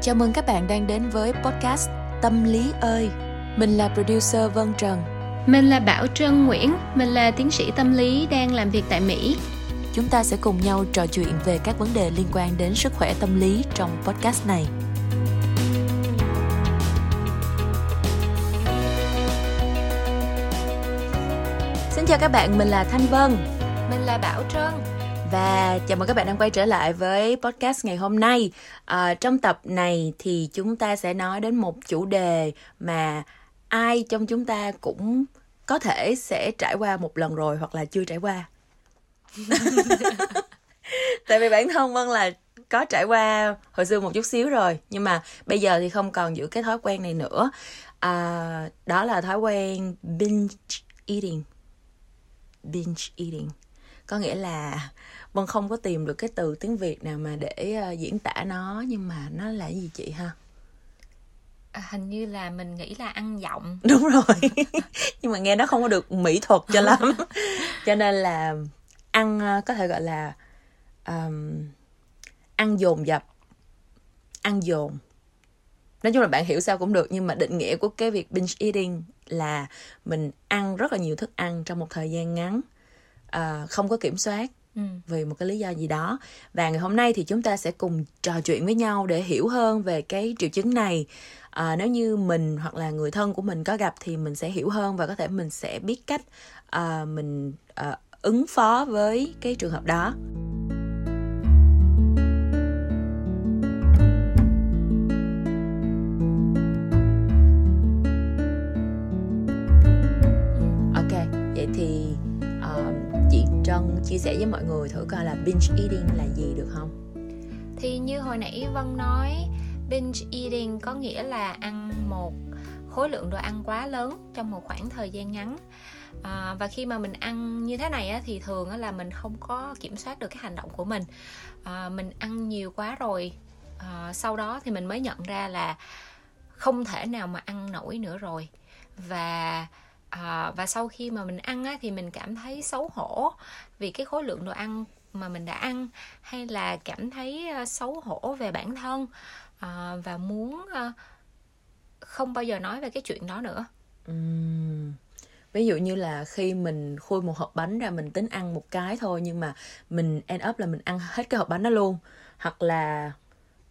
Chào mừng các bạn đang đến với podcast Tâm lý ơi. Mình là producer Vân Trần. Mình là Bảo Trân Nguyễn, mình là tiến sĩ tâm lý đang làm việc tại Mỹ. Chúng ta sẽ cùng nhau trò chuyện về các vấn đề liên quan đến sức khỏe tâm lý trong podcast này. Xin chào các bạn, mình là Thanh Vân Mình là Bảo Trân và chào mừng các bạn đang quay trở lại với podcast ngày hôm nay. À, trong tập này thì chúng ta sẽ nói đến một chủ đề mà ai trong chúng ta cũng có thể sẽ trải qua một lần rồi hoặc là chưa trải qua. Tại vì bản thân Vân là có trải qua hồi xưa một chút xíu rồi nhưng mà bây giờ thì không còn giữ cái thói quen này nữa. À, đó là thói quen binge eating. Binge eating có nghĩa là vân không có tìm được cái từ tiếng việt nào mà để uh, diễn tả nó nhưng mà nó là gì chị ha? À, hình như là mình nghĩ là ăn giọng. Đúng rồi. Nhưng mà nghe nó không có được mỹ thuật cho lắm. Cho nên là ăn uh, có thể gọi là um, ăn dồn dập. Ăn dồn. Nói chung là bạn hiểu sao cũng được nhưng mà định nghĩa của cái việc binge eating là mình ăn rất là nhiều thức ăn trong một thời gian ngắn uh, không có kiểm soát ừ. vì một cái lý do gì đó. Và ngày hôm nay thì chúng ta sẽ cùng trò chuyện với nhau để hiểu hơn về cái triệu chứng này. À, nếu như mình hoặc là người thân của mình có gặp thì mình sẽ hiểu hơn và có thể mình sẽ biết cách à, mình à, ứng phó với cái trường hợp đó. Chia sẻ với mọi người thử coi là binge eating là gì được không? Thì như hồi nãy Vân nói, binge eating có nghĩa là ăn một khối lượng đồ ăn quá lớn trong một khoảng thời gian ngắn. À, và khi mà mình ăn như thế này á, thì thường á, là mình không có kiểm soát được cái hành động của mình. À, mình ăn nhiều quá rồi à, sau đó thì mình mới nhận ra là không thể nào mà ăn nổi nữa rồi. Và à, và sau khi mà mình ăn á, thì mình cảm thấy xấu hổ vì cái khối lượng đồ ăn mà mình đã ăn hay là cảm thấy ờ, xấu hổ về bản thân à, và muốn à, không bao giờ nói về cái chuyện đó nữa uhm. ví dụ như là khi mình khui một hộp bánh ra mình tính ăn một cái thôi nhưng mà mình end up là mình ăn hết cái hộp bánh đó luôn hoặc là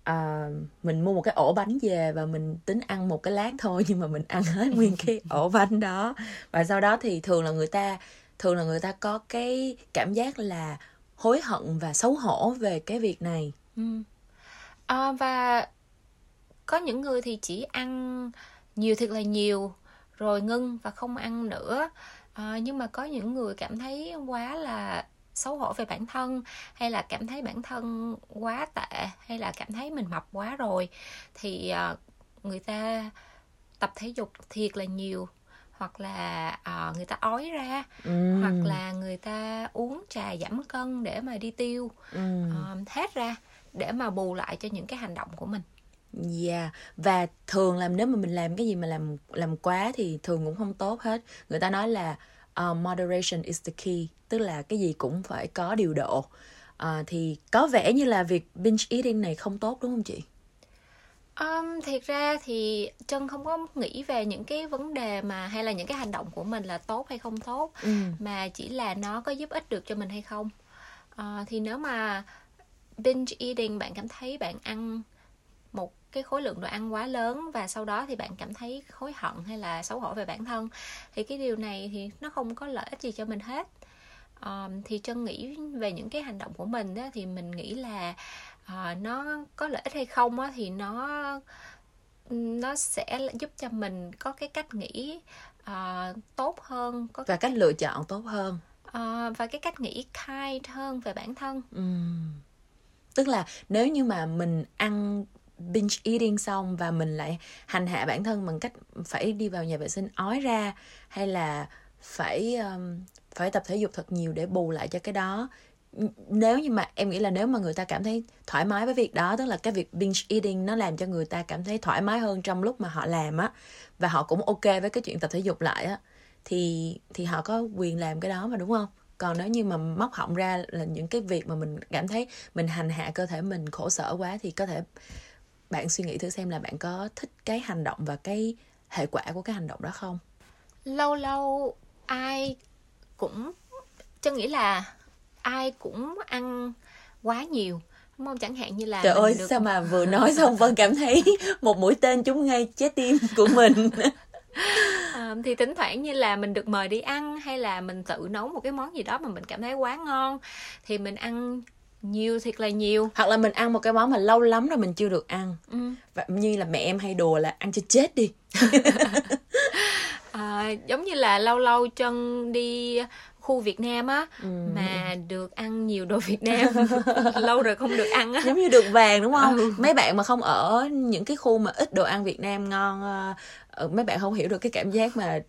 à, mình mua một cái ổ bánh về và mình tính ăn một cái lát thôi nhưng mà mình ăn hết nguyên cái ổ bánh đó. Và sau đó thì thường là người ta thường là người ta có cái cảm giác là hối hận và xấu hổ về cái việc này. Ừ. à, và có những người thì chỉ ăn nhiều thiệt là nhiều rồi ngưng và không ăn nữa. À, nhưng mà có những người cảm thấy quá là xấu hổ về bản thân hay là cảm thấy bản thân quá tệ hay là cảm thấy mình mập quá rồi thì uh, người ta tập thể dục thiệt là nhiều hoặc là uh, người ta ói ra ừ. hoặc là người ta uống trà giảm cân để mà đi tiêu ừ. uh, hết ra để mà bù lại cho những cái hành động của mình Dạ yeah. và thường làm nếu mà mình làm cái gì mà làm làm quá thì thường cũng không tốt hết. Người ta nói là uh, moderation is the key tức là cái gì cũng phải có điều độ. Uh, thì có vẻ như là việc binge eating này không tốt đúng không chị? Um, thiệt ra thì chân không có nghĩ về những cái vấn đề mà hay là những cái hành động của mình là tốt hay không tốt ừ. mà chỉ là nó có giúp ích được cho mình hay không. Uh, thì nếu mà binge eating bạn cảm thấy bạn ăn một cái khối lượng đồ ăn quá lớn và sau đó thì bạn cảm thấy hối hận hay là xấu hổ về bản thân thì cái điều này thì nó không có lợi ích gì cho mình hết. Um, thì trân nghĩ về những cái hành động của mình đó, thì mình nghĩ là uh, nó có lợi ích hay không á, thì nó nó sẽ giúp cho mình có cái cách nghĩ uh, tốt hơn có và cách lựa chọn tốt hơn. Uh, và cái cách nghĩ kind hơn về bản thân. Uhm. tức là nếu như mà mình ăn binge eating xong và mình lại hành hạ bản thân bằng cách phải đi vào nhà vệ sinh ói ra hay là phải um, phải tập thể dục thật nhiều để bù lại cho cái đó. Nếu như mà em nghĩ là nếu mà người ta cảm thấy thoải mái với việc đó tức là cái việc binge eating nó làm cho người ta cảm thấy thoải mái hơn trong lúc mà họ làm á và họ cũng ok với cái chuyện tập thể dục lại á thì thì họ có quyền làm cái đó mà đúng không? Còn nếu như mà móc họng ra là những cái việc mà mình cảm thấy mình hành hạ cơ thể mình khổ sở quá thì có thể bạn suy nghĩ thử xem là bạn có thích cái hành động và cái hệ quả của cái hành động đó không? Lâu lâu ai cũng chân nghĩ là ai cũng ăn quá nhiều. Đúng không? Chẳng hạn như là trời ơi được... sao mà vừa nói xong vân cảm thấy một mũi tên trúng ngay trái tim của mình. À, thì thỉnh thoảng như là mình được mời đi ăn hay là mình tự nấu một cái món gì đó mà mình cảm thấy quá ngon thì mình ăn nhiều thiệt là nhiều hoặc là mình ăn một cái món mà lâu lắm rồi mình chưa được ăn ừ. và như là mẹ em hay đùa là ăn cho chết đi à, giống như là lâu lâu chân đi khu Việt Nam á ừ. mà được ăn nhiều đồ Việt Nam lâu rồi không được ăn á giống như được vàng đúng không ừ. mấy bạn mà không ở những cái khu mà ít đồ ăn Việt Nam ngon uh, mấy bạn không hiểu được cái cảm giác mà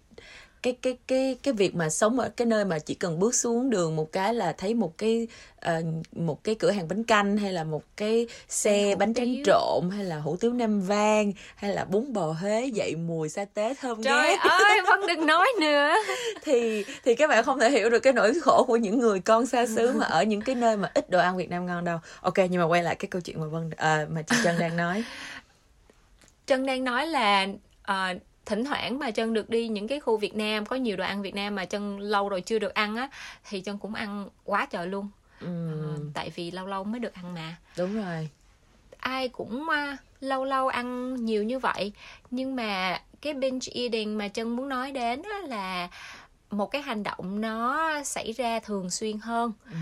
cái cái cái cái việc mà sống ở cái nơi mà chỉ cần bước xuống đường một cái là thấy một cái uh, một cái cửa hàng bánh canh hay là một cái xe hủ bánh tráng trộn hay là hủ tiếu nam vang hay là bún bò huế dậy mùi sa tế thơm trời ngát. ơi vân đừng nói nữa. Thì thì các bạn không thể hiểu được cái nỗi khổ của những người con xa xứ mà ở những cái nơi mà ít đồ ăn việt nam ngon đâu. Ok nhưng mà quay lại cái câu chuyện mà vân uh, mà chị trân đang nói. Trân đang nói là uh, thỉnh thoảng mà chân được đi những cái khu Việt Nam có nhiều đồ ăn Việt Nam mà chân lâu rồi chưa được ăn á thì chân cũng ăn quá trời luôn. Ừ. à, tại vì lâu lâu mới được ăn mà. Đúng rồi. Ai cũng uh, lâu lâu ăn nhiều như vậy. Nhưng mà cái binge eating mà chân muốn nói đến á là một cái hành động nó xảy ra thường xuyên hơn. Ừ.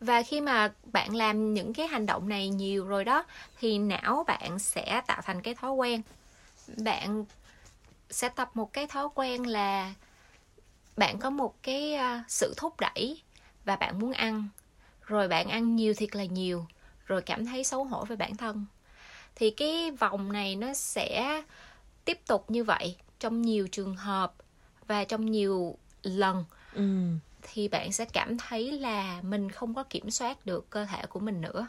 và khi mà bạn làm những cái hành động này nhiều rồi đó thì não bạn sẽ tạo thành cái thói quen bạn sẽ tập một cái thói quen là bạn có một cái uh, sự thúc đẩy và bạn muốn ăn. Rồi bạn ăn nhiều thiệt là nhiều rồi cảm thấy xấu hổ với bản thân. Thì cái vòng này nó sẽ tiếp tục như vậy trong nhiều trường hợp và trong nhiều lần. Ừ. thì bạn sẽ cảm thấy là mình không có kiểm soát được cơ thể của mình nữa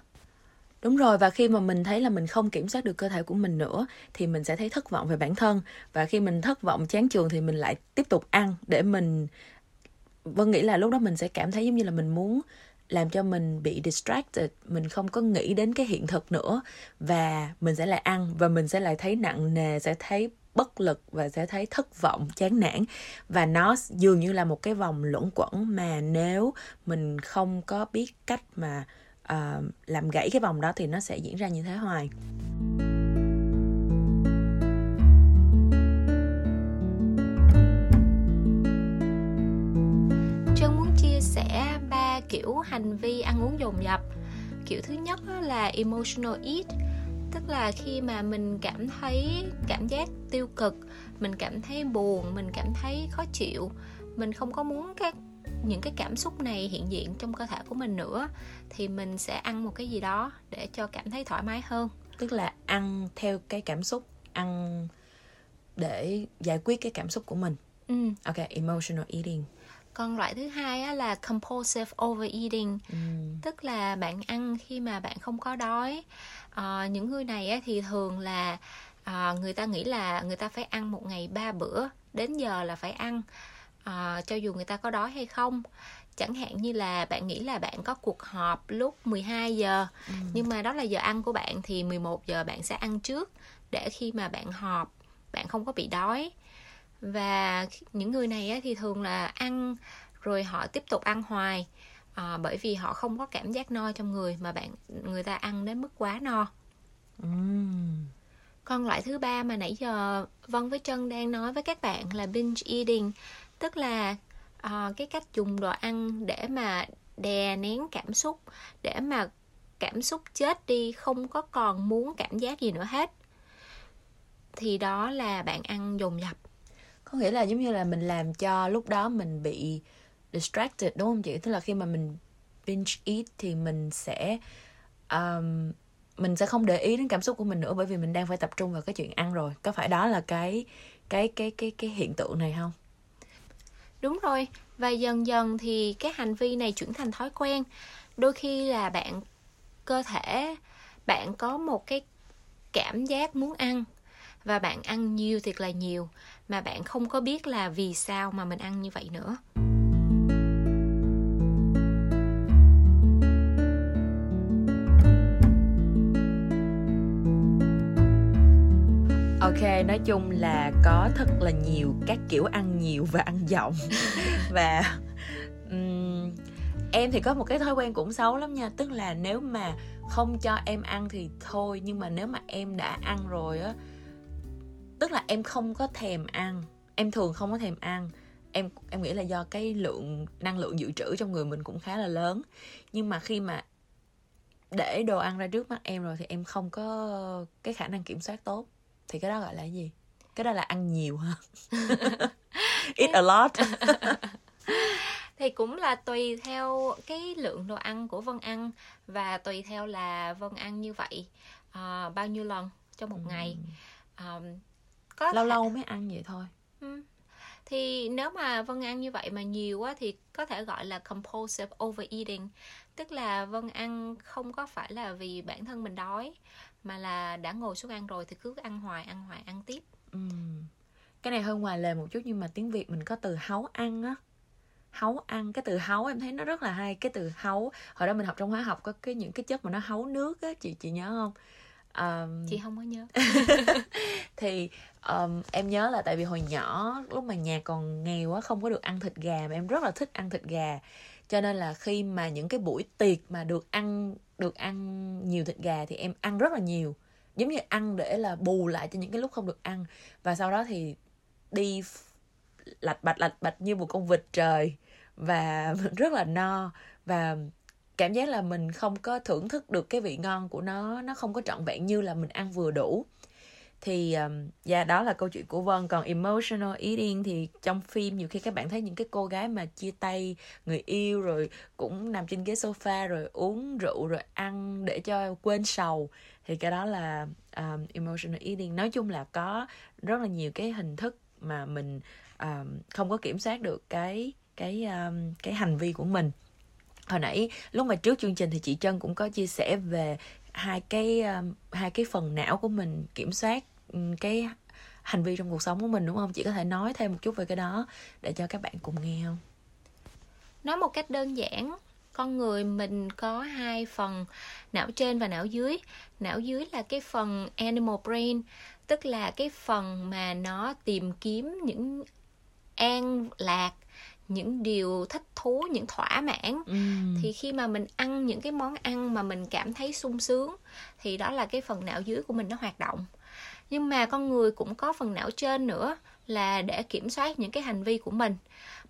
Đúng rồi và khi mà mình thấy là mình không kiểm soát được cơ thể của mình nữa thì mình sẽ thấy thất vọng về bản thân. Và khi mình thất vọng chán chường thì mình lại tiếp tục ăn để mình Vân nghĩ là lúc đó mình sẽ cảm thấy giống như là mình muốn làm cho mình bị distracted, mình không có nghĩ đến cái hiện thực nữa. Và mình sẽ lại ăn và mình sẽ lại thấy nặng nề, sẽ thấy bất lực và sẽ thấy thất vọng, chán nản. Và nó dường như là một cái vòng luẩn quẩn mà nếu mình không có biết cách mà uh, làm gãy cái vòng đó thì nó sẽ diễn ra như thế hoài. Trân muốn chia sẻ ba kiểu hành vi ăn uống dồn dập. Kiểu thứ nhất là emotional eat tức là khi mà mình cảm thấy cảm giác tiêu cực mình cảm thấy buồn mình cảm thấy khó chịu mình không có muốn các những cái cảm xúc này hiện diện trong cơ thể của mình nữa thì mình sẽ ăn một cái gì đó để cho cảm thấy thoải mái hơn. Tức là ăn theo cái cảm xúc ăn để giải quyết cái cảm xúc của mình. Ừ. ok emotional eating. Còn loại thứ hai á, là compulsive overeating. Ừ. tức là bạn ăn khi mà bạn không có đói. À, những người này á, thì thường là à, người ta nghĩ là người ta phải ăn một ngày ba bữa đến giờ là phải ăn à, cho dù người ta có đói hay không chẳng hạn như là bạn nghĩ là bạn có cuộc họp lúc 12 giờ ừ. nhưng mà đó là giờ ăn của bạn thì 11 giờ bạn sẽ ăn trước để khi mà bạn họp bạn không có bị đói và những người này thì thường là ăn rồi họ tiếp tục ăn hoài à, bởi vì họ không có cảm giác no trong người mà bạn người ta ăn đến mức quá no mm. còn loại thứ ba mà nãy giờ vân với trân đang nói với các bạn là binge eating tức là uh, cái cách dùng đồ ăn để mà đè nén cảm xúc để mà cảm xúc chết đi không có còn muốn cảm giác gì nữa hết. Thì đó là bạn ăn dồn dập. Có nghĩa là giống như là mình làm cho lúc đó mình bị distracted đúng không chị? Tức là khi mà mình binge eat thì mình sẽ um, mình sẽ không để ý đến cảm xúc của mình nữa bởi vì mình đang phải tập trung vào cái chuyện ăn rồi. Có phải đó là cái cái cái cái cái hiện tượng này không? Đúng rồi, và dần dần thì cái hành vi này chuyển thành thói quen. Đôi khi là bạn cơ thể, bạn có một cái cảm giác muốn ăn, và bạn ăn nhiều thiệt là nhiều, mà bạn không có biết là vì sao mà mình ăn như vậy nữa. Ok nói chung là có thật là nhiều các kiểu ăn nhiều và ăn giọng. Và um, em thì có một cái thói quen cũng xấu lắm nha tức là nếu mà không cho em ăn thì thôi nhưng mà nếu mà em đã ăn rồi á tức là em không có thèm ăn em thường không có thèm ăn. Em em nghĩ là do cái lượng năng lượng dự trữ trong người mình cũng khá là lớn. Nhưng mà khi mà để đồ ăn ra trước mắt em rồi thì em không có cái khả năng kiểm soát tốt thì cái đó gọi là gì? Cái đó là ăn nhiều ha eat a lot. Thì cũng là tùy theo cái lượng đồ ăn của vân ăn và tùy theo là vân ăn như vậy uh, bao nhiêu lần trong một ừ. ngày um, có lâu thể... lâu mới ăn vậy thôi. Ừ. thì nếu mà vân ăn như vậy mà nhiều quá thì có thể gọi là compulsive overeating tức là vân ăn không có phải là vì bản thân mình đói mà là đã ngồi xuống ăn rồi thì cứ ăn hoài ăn hoài ăn tiếp. Ừ. cái này hơi ngoài lề một chút nhưng mà tiếng việt mình có từ háu ăn á. Háu ăn cái từ háu em thấy nó rất là hay. Cái từ háu hồi đó mình học trong hóa học có cái những cái chất mà nó háu nước á chị chị nhớ không? Um, chị không có nhớ. Thì um, em nhớ là tại vì hồi nhỏ lúc mà nhà còn nghèo á không có được ăn thịt gà mà em rất là thích ăn thịt gà cho nên là khi mà những cái buổi tiệc mà được ăn được ăn nhiều thịt gà thì em ăn rất là nhiều. Giống như ăn để là bù lại cho những cái lúc không được ăn. Và sau đó thì đi lạch bạch lạch bạch như một con vịt trời. Và rất là no. Và cảm giác là mình không có thưởng thức được cái vị ngon của nó nó không có trọn vẹn như là mình ăn vừa đủ thì um, yeah, dạ, đó là câu chuyện của Vân. Còn emotional eating thì trong phim nhiều khi các bạn thấy những cái cô gái mà chia tay người yêu rồi cũng nằm trên ghế sofa rồi uống rượu rồi ăn để cho quên sầu thì cái đó là um, emotional eating. Nói chung là có rất là nhiều cái hình thức mà mình um, không có kiểm soát được cái cái um, cái hành vi của mình. Hồi nãy lúc mà trước chương trình thì chị Trân cũng có chia sẻ về hai cái um, hai cái phần não của mình kiểm soát cái hành vi trong cuộc sống của mình đúng không? Chị có thể nói thêm một chút về cái đó để cho các bạn cùng nghe không? Nói một cách đơn giản con người mình có hai phần não trên và não dưới. Não dưới là cái phần animal brain tức là cái phần mà nó tìm kiếm những an lạc những điều thích thú những thỏa mãn. Ừ. thì khi mà mình ăn những cái món ăn mà mình cảm thấy sung sướng thì đó là cái phần não dưới của mình nó hoạt động nhưng mà con người cũng có phần não trên nữa là để kiểm soát những cái hành vi của mình.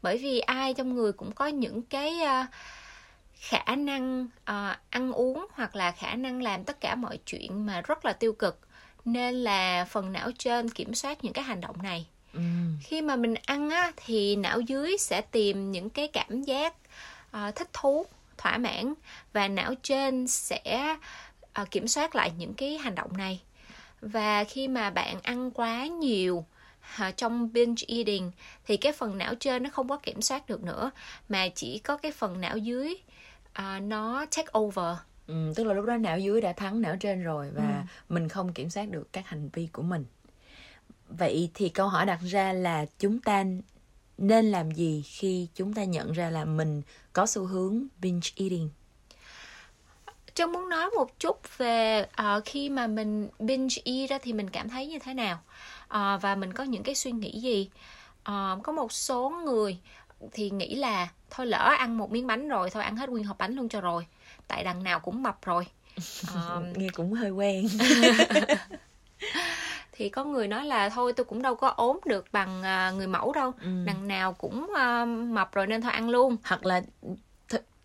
Bởi vì ai trong người cũng có những cái uh, khả năng uh, ăn uống hoặc là khả năng làm tất cả mọi chuyện mà rất là tiêu cực. Nên là phần não trên kiểm soát những cái hành động này. Ừ. khi mà mình ăn á thì não dưới sẽ tìm những cái cảm giác uh, thích thú thỏa mãn và não trên sẽ uh, kiểm soát lại những cái hành động này và khi mà bạn ăn quá nhiều uh, trong binge eating thì cái phần não trên nó không có kiểm soát được nữa mà chỉ có cái phần não dưới uh, nó take over. Ừ, tức là lúc đó não dưới đã thắng não trên rồi và ừ. mình không kiểm soát được các hành vi của mình. Vậy thì câu hỏi đặt ra là chúng ta nên làm gì khi chúng ta nhận ra là mình có xu hướng binge eating Trân muốn nói một chút về uh, khi mà mình binge eat ra thì mình cảm thấy như thế nào uh, và mình có những cái suy nghĩ gì. Uh, có một số người thì nghĩ là thôi lỡ ăn một miếng bánh rồi thôi ăn hết nguyên hộp bánh luôn cho rồi tại đằng nào cũng mập rồi um, nghe cũng hơi quen thì có người nói là thôi tôi cũng đâu có ốm được bằng người mẫu đâu ừ. đằng nào cũng uh, mập rồi nên thôi ăn luôn hoặc là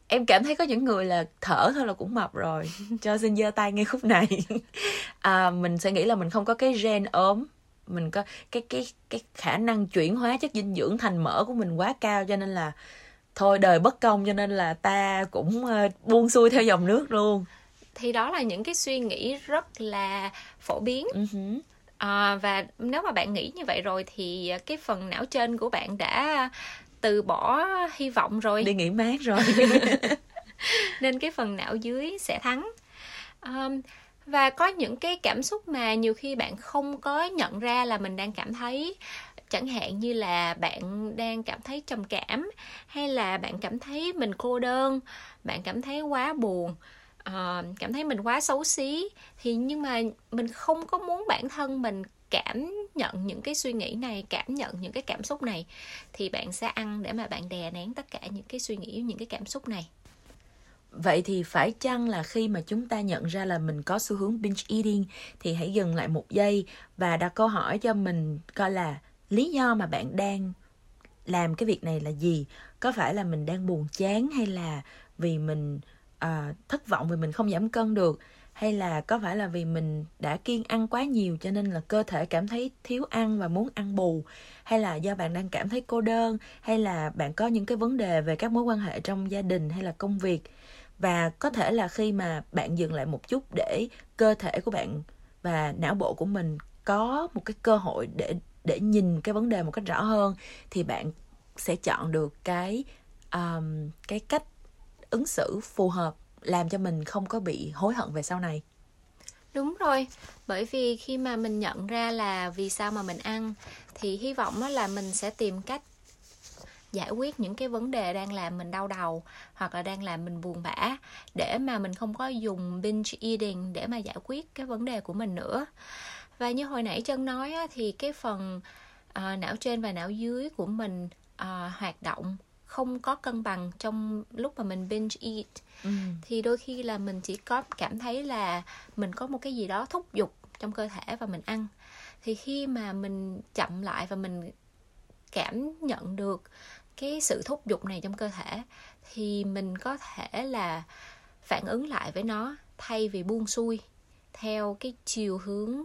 em cảm thấy có những người là thở thôi là cũng mập rồi. Cho xin giơ tay ngay khúc này. À, mình sẽ nghĩ là mình không có cái gen ốm. Mình có cái cái cái khả năng chuyển hóa chất dinh dưỡng thành mỡ của mình quá cao cho nên là thôi đời bất công cho nên là ta cũng uh, buông xuôi theo dòng nước luôn. Thì đó là những cái suy nghĩ rất là phổ biến. Uh-huh. à, và nếu mà bạn nghĩ như vậy rồi thì cái phần não trên của bạn đã từ bỏ hy vọng rồi. Đi nghỉ mát rồi. Nên cái phần não dưới sẽ thắng. Um, và có những cái cảm xúc mà nhiều khi bạn không có nhận ra là mình đang cảm thấy. Chẳng hạn như là bạn đang cảm thấy trầm cảm hay là bạn cảm thấy mình cô đơn bạn cảm thấy quá buồn uh, cảm thấy mình quá xấu xí. Thì nhưng mà mình không có muốn bản thân mình cảm nhận những cái suy nghĩ này cảm nhận những cái cảm xúc này thì bạn sẽ ăn để mà bạn đè nén tất cả những cái suy nghĩ những cái cảm xúc này. Vậy thì phải chăng là khi mà chúng ta nhận ra là mình có xu hướng binge eating thì hãy dừng lại một giây và đặt câu hỏi cho mình coi là lý do mà bạn đang làm cái việc này là gì? Có phải là mình đang buồn chán hay là vì mình uh, thất vọng vì mình không giảm cân được? Hay là có phải là vì mình đã kiêng ăn quá nhiều cho nên là cơ thể cảm thấy thiếu ăn và muốn ăn bù? Hay là do bạn đang cảm thấy cô đơn? Hay là bạn có những cái vấn đề về các mối quan hệ trong gia đình hay là công việc? Và có thể là khi mà bạn dừng lại một chút để cơ thể của bạn và não bộ của mình có một cái cơ hội để để nhìn cái vấn đề một cách rõ hơn thì bạn sẽ chọn được cái um, cái cách ứng xử phù hợp làm cho mình không có bị hối hận về sau này. Đúng rồi bởi vì khi mà mình nhận ra là vì sao mà mình ăn thì hy vọng là mình sẽ tìm cách giải quyết những cái vấn đề đang làm mình đau đầu hoặc là đang làm mình buồn bã để mà mình không có dùng binge eating để mà giải quyết cái vấn đề của mình nữa. Và như hồi nãy chân nói á, thì cái phần ờ, não trên và não dưới của mình ờ, hoạt động không có cân bằng trong lúc mà mình binge eat ừ. thì đôi khi là mình chỉ có cảm thấy là mình có một cái gì đó thúc giục trong cơ thể và mình ăn thì khi mà mình chậm lại và mình cảm nhận được cái sự thúc giục này trong cơ thể thì mình có thể là phản ứng lại với nó thay vì buông xuôi theo cái chiều hướng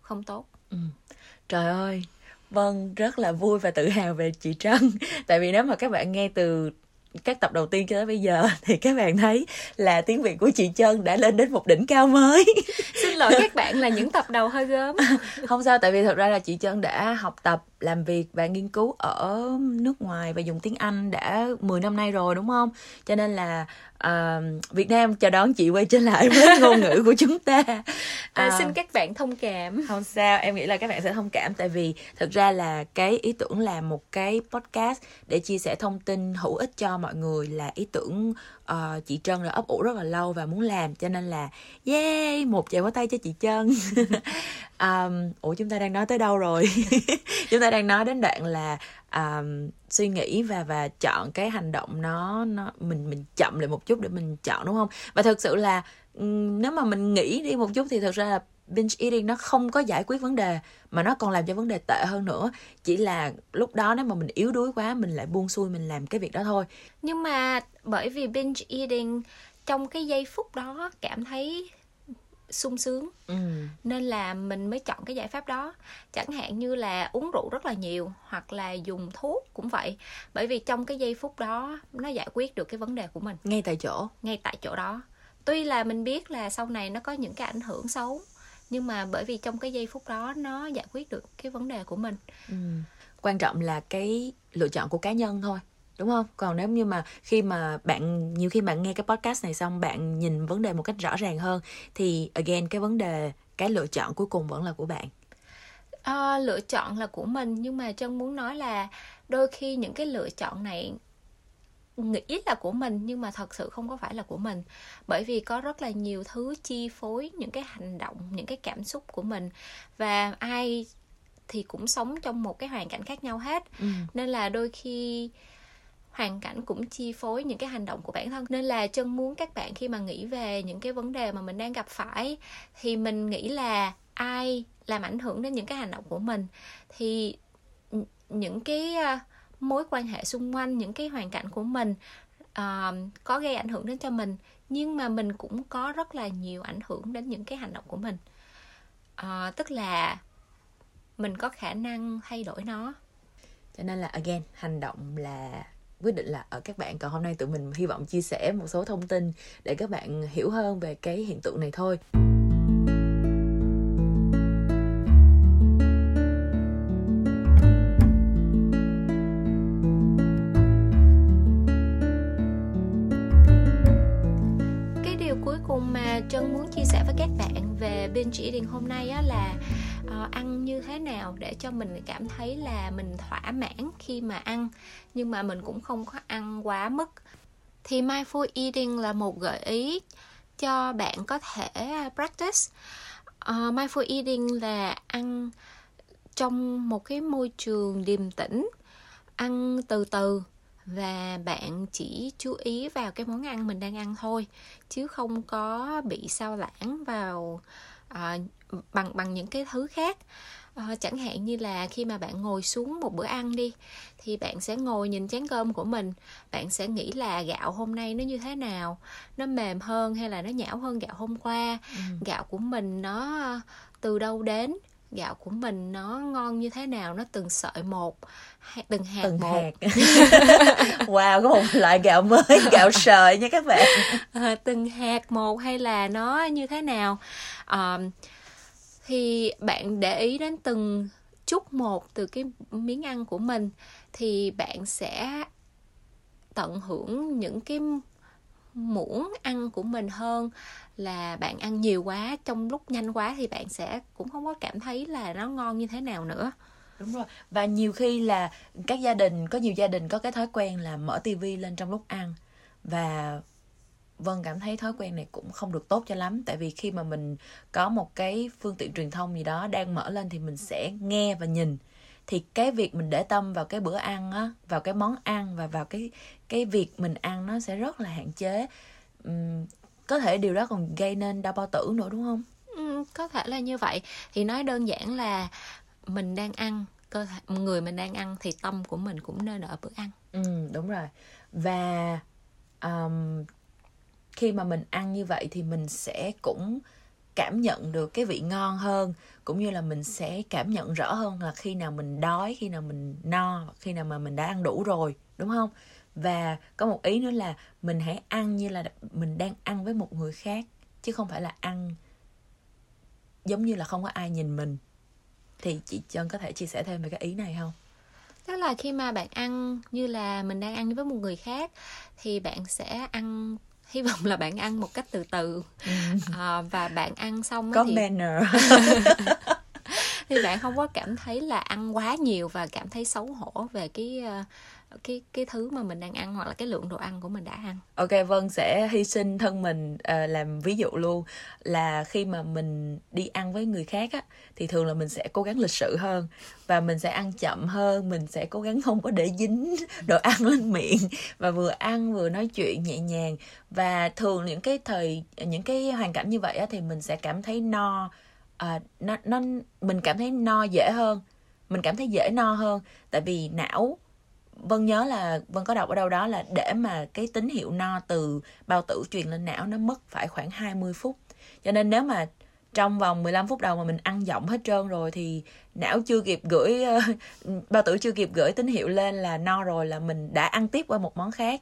không tốt ừ. trời ơi vâng rất là vui và tự hào về chị trân tại vì nếu mà các bạn nghe từ các tập đầu tiên cho tới bây giờ thì các bạn thấy là tiếng Việt của chị Trân đã lên đến một đỉnh cao mới. Xin lỗi các bạn là những tập đầu hơi gớm. Không sao tại vì thật ra là chị Trân đã học tập làm việc và nghiên cứu ở nước ngoài và dùng tiếng Anh đã 10 năm nay rồi đúng không? Cho nên là uh, Việt Nam chào đón chị quay trở lại với ngôn ngữ của chúng ta. Uh, à, xin các bạn thông cảm. Không sao, em nghĩ là các bạn sẽ thông cảm tại vì thực ra là cái ý tưởng là một cái podcast để chia sẻ thông tin hữu ích cho mọi người là ý tưởng uh, chị Trân đã ấp ủ rất là lâu và muốn làm cho nên là yeah một chàng pháo tay cho chị Trân um, ủa chúng ta đang nói tới đâu rồi? Chúng ta đang nói đến đoạn là um, suy nghĩ và và chọn cái hành động nó nó mình mình chậm lại một chút để mình chọn đúng không? Và thực sự là um, nếu mà mình nghĩ đi một chút thì thực ra là binge eating nó không có giải quyết vấn đề mà nó còn làm cho vấn đề tệ hơn nữa. Chỉ là lúc đó nếu mà mình yếu đuối quá mình lại buông xuôi mình làm cái việc đó thôi. Nhưng mà bởi vì binge eating trong cái giây phút đó cảm thấy sung sướng. Ừ. nên là mình mới chọn cái giải pháp đó. Chẳng hạn như là uống rượu rất là nhiều hoặc là dùng thuốc cũng vậy. Bởi vì trong cái giây phút đó nó giải quyết được cái vấn đề của mình. Ngay tại chỗ. Ngay tại chỗ đó. Tuy là mình biết là sau này nó có những cái ảnh hưởng xấu nhưng mà bởi vì trong cái giây phút đó nó giải quyết được cái vấn đề của mình. Ừ. quan trọng là cái lựa chọn của cá nhân thôi đúng không? Còn nếu như mà khi mà bạn nhiều khi bạn nghe cái podcast này xong bạn nhìn vấn đề một cách rõ ràng hơn thì again cái vấn đề cái lựa chọn cuối cùng vẫn là của bạn. À, lựa chọn là của mình nhưng mà chân muốn nói là đôi khi những cái lựa chọn này nghĩ là của mình nhưng mà thật sự không có phải là của mình. Bởi vì có rất là nhiều thứ chi phối những cái hành động những cái cảm xúc của mình. Và ai thì cũng sống trong một cái hoàn cảnh khác nhau hết. Ừ. nên là đôi khi hoàn cảnh cũng chi phối những cái hành động của bản thân. Nên là chân muốn các bạn khi mà nghĩ về những cái vấn đề mà mình đang gặp phải thì mình nghĩ là ai làm ảnh hưởng đến những cái hành động của mình. Thì những cái mối quan hệ xung quanh những cái hoàn cảnh của mình uh, có gây ảnh hưởng đến cho mình. Nhưng mà mình cũng có rất là nhiều ảnh hưởng đến những cái hành động của mình. Uh, tức là mình có khả năng thay đổi nó. Cho nên là again hành động là quyết định là ở các bạn, còn hôm nay tụi mình hy vọng chia sẻ một số thông tin để các bạn hiểu hơn về cái hiện tượng này thôi. Cuối cùng mà Trân muốn chia sẻ với các bạn về binge eating hôm nay á là uh, ăn như thế nào để cho mình cảm thấy là mình thỏa mãn khi mà ăn. Nhưng mà mình cũng không có ăn quá mức. Thì mindful eating là một gợi ý cho bạn có thể à, practice. Uh, mindful eating là ăn trong một cái môi trường điềm tĩnh ăn từ từ và bạn chỉ chú ý vào cái món ăn mình đang ăn thôi chứ không có bị sao lãng vào uh, bằng bằng những cái thứ khác. Uh, chẳng hạn như là khi mà bạn ngồi xuống một bữa ăn đi thì bạn sẽ ngồi nhìn chén cơm của mình. Bạn sẽ nghĩ là gạo hôm nay nó như thế nào? Nó mềm hơn hay là nó nhão hơn gạo hôm qua? Ừ. gạo của mình nó từ đâu đến gạo của mình nó ngon như thế nào nó từng sợi một hay từng hạt từng một? hạt. wow có một loại gạo mới gạo sợi nha các bạn. À, từng hạt một hay là nó như thế nào? À, thì bạn để ý đến từng chút một từ cái miếng ăn của mình thì bạn sẽ tận hưởng những cái muỗng ăn của mình hơn, là bạn ăn nhiều quá, trong lúc nhanh quá thì bạn sẽ cũng không có cảm thấy là nó ngon như thế nào nữa. Đúng rồi. Và nhiều khi là các gia đình, có nhiều gia đình có cái thói quen là mở tivi lên trong lúc ăn. Và vân cảm thấy thói quen này cũng không được tốt cho lắm. Tại vì khi mà mình có một cái phương tiện truyền thông gì đó đang mở lên thì mình sẽ nghe và nhìn thì cái việc mình để tâm vào cái bữa ăn á vào cái món ăn và vào cái cái việc mình ăn nó sẽ rất là hạn chế. Uhm, có thể điều đó còn gây nên đau bao tử nữa đúng không? Ừ, có thể là như vậy. Thì nói đơn giản là mình đang ăn cơ thể người mình đang ăn thì tâm của mình cũng nên ở bữa ăn. Ừ đúng rồi. Và um, khi mà mình ăn như vậy thì mình sẽ cũng cảm nhận được cái vị ngon hơn, cũng như là mình sẽ cảm nhận rõ hơn là khi nào mình đói, khi nào mình no, khi nào mà mình đã ăn đủ rồi, đúng không và có một ý nữa là mình hãy ăn như là mình đang ăn với một người khác, chứ không phải là ăn giống như là không có ai nhìn mình thì chị Trân có thể chia sẻ thêm về cái ý này không? đó là khi mà bạn ăn như là mình đang ăn với một người khác, thì bạn sẽ ăn hy vọng là bạn ăn một cách từ từ ừ. à, và bạn ăn xong có thì... manner thì bạn không có cảm thấy là ăn quá nhiều và cảm thấy xấu hổ về cái uh, cái cái thứ mà mình đang ăn hoặc là cái lượng đồ ăn của mình đã ăn. Ok vâng sẽ hy sinh thân mình uh, làm ví dụ luôn là khi mà mình đi ăn với người khác á thì thường là mình sẽ cố gắng lịch sự hơn và mình sẽ ăn chậm hơn mình sẽ cố gắng không có để dính đồ ăn lên miệng và vừa ăn vừa nói chuyện nhẹ nhàng. Và thường những cái thời những cái hoàn cảnh như vậy á thì mình sẽ cảm thấy no uh, nó nó mình cảm thấy no dễ hơn mình cảm thấy dễ no hơn. Tại vì não vân nhớ là vân có đọc ở đâu đó là để mà cái tín hiệu no từ bao tử truyền lên não nó mất phải khoảng 20 phút. Cho nên nếu mà trong vòng 15 phút đầu mà mình ăn giọng hết trơn rồi thì não chưa kịp gửi ờ, bao tử chưa kịp gửi tín hiệu lên là no rồi là mình đã ăn tiếp qua một món khác.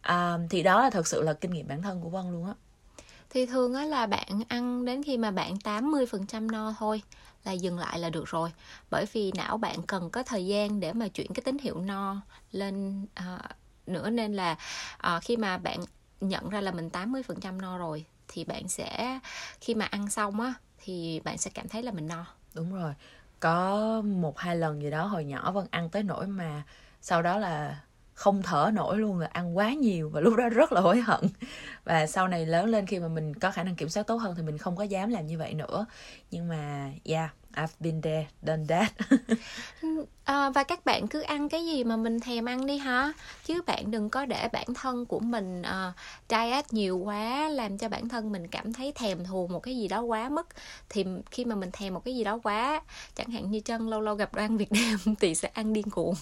À, thì đó là thật sự là kinh nghiệm bản thân của vân luôn á thì thường á là bạn ăn đến khi mà bạn 80% no thôi là dừng lại là được rồi. Bởi vì não bạn cần có thời gian để mà chuyển cái tín hiệu no lên à, nữa nên là à, khi mà bạn nhận ra là mình 80% no rồi thì bạn sẽ khi mà ăn xong á thì bạn sẽ cảm thấy là mình no. Đúng rồi. Có một hai lần gì đó hồi nhỏ vẫn ăn tới nỗi mà sau đó là không thở nổi luôn là ăn quá nhiều và lúc đó rất là hối hận và sau này lớn lên khi mà mình có khả năng kiểm soát tốt hơn thì mình không có dám làm như vậy nữa nhưng mà yeah I've been there, done that. Ừ, à, và các bạn cứ ăn cái gì mà mình thèm ăn đi ha, chứ bạn đừng có để bản thân của mình ờ, uh, diet nhiều quá, làm cho bản thân mình cảm thấy thèm thù một cái gì đó quá mức. Thì khi mà mình thèm một cái gì đó quá, chẳng hạn như chân lâu lâu gặp đoan Việt Nam thì sẽ ăn điên cuồng.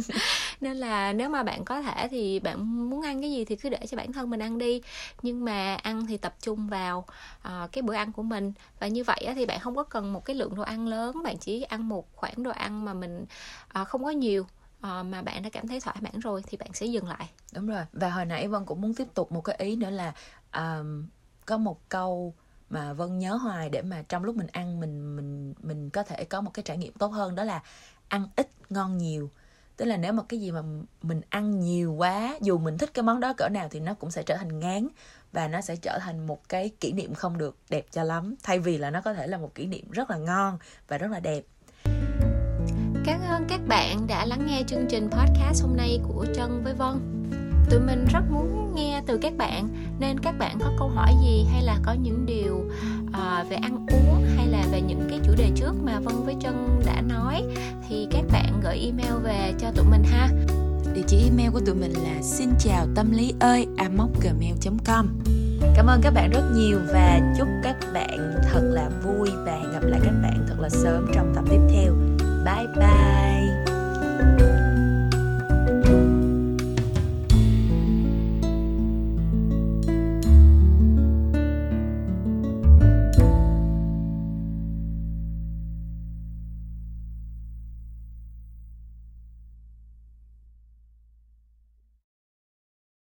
Nên là nếu mà bạn có thể thì bạn muốn ăn cái gì thì cứ để cho bản thân mình ăn đi, nhưng mà ăn thì tập trung vào uh, cái bữa ăn của mình và như vậy thì bạn không có cần một cái lượng đồ ăn lớn bạn chỉ ăn một khoảng đồ ăn mà mình À, không có nhiều à, mà bạn đã cảm thấy thỏa mãn rồi thì bạn sẽ dừng lại. Đúng rồi. Và hồi nãy vân cũng muốn tiếp tục một cái ý nữa là um, có một câu mà vân nhớ hoài để mà trong lúc mình ăn mình mình mình có thể có một cái trải nghiệm tốt hơn đó là ăn ít ngon nhiều. Tức là nếu mà cái gì mà mình ăn nhiều quá dù mình thích cái món đó cỡ nào thì nó cũng sẽ trở thành ngán và nó sẽ trở thành một cái kỷ niệm không được đẹp cho lắm. Thay vì là nó có thể là một kỷ niệm rất là ngon và rất là đẹp cảm ơn các bạn đã lắng nghe chương trình podcast hôm nay của Trân với Vân. Tụi mình rất muốn nghe từ các bạn nên các bạn có câu hỏi gì hay là có những điều uh, về ăn uống hay về những cái chủ đề trước mà Vân với Trân đã nói thì các bạn gửi email về cho tụi mình ha. Địa chỉ email của tụi mình là xin chào tâm lý ơi gmail.com Cảm ơn các bạn rất nhiều và chúc các bạn thật là vui và hẹn gặp lại các bạn thật là sớm trong tập tiếp theo. 拜拜。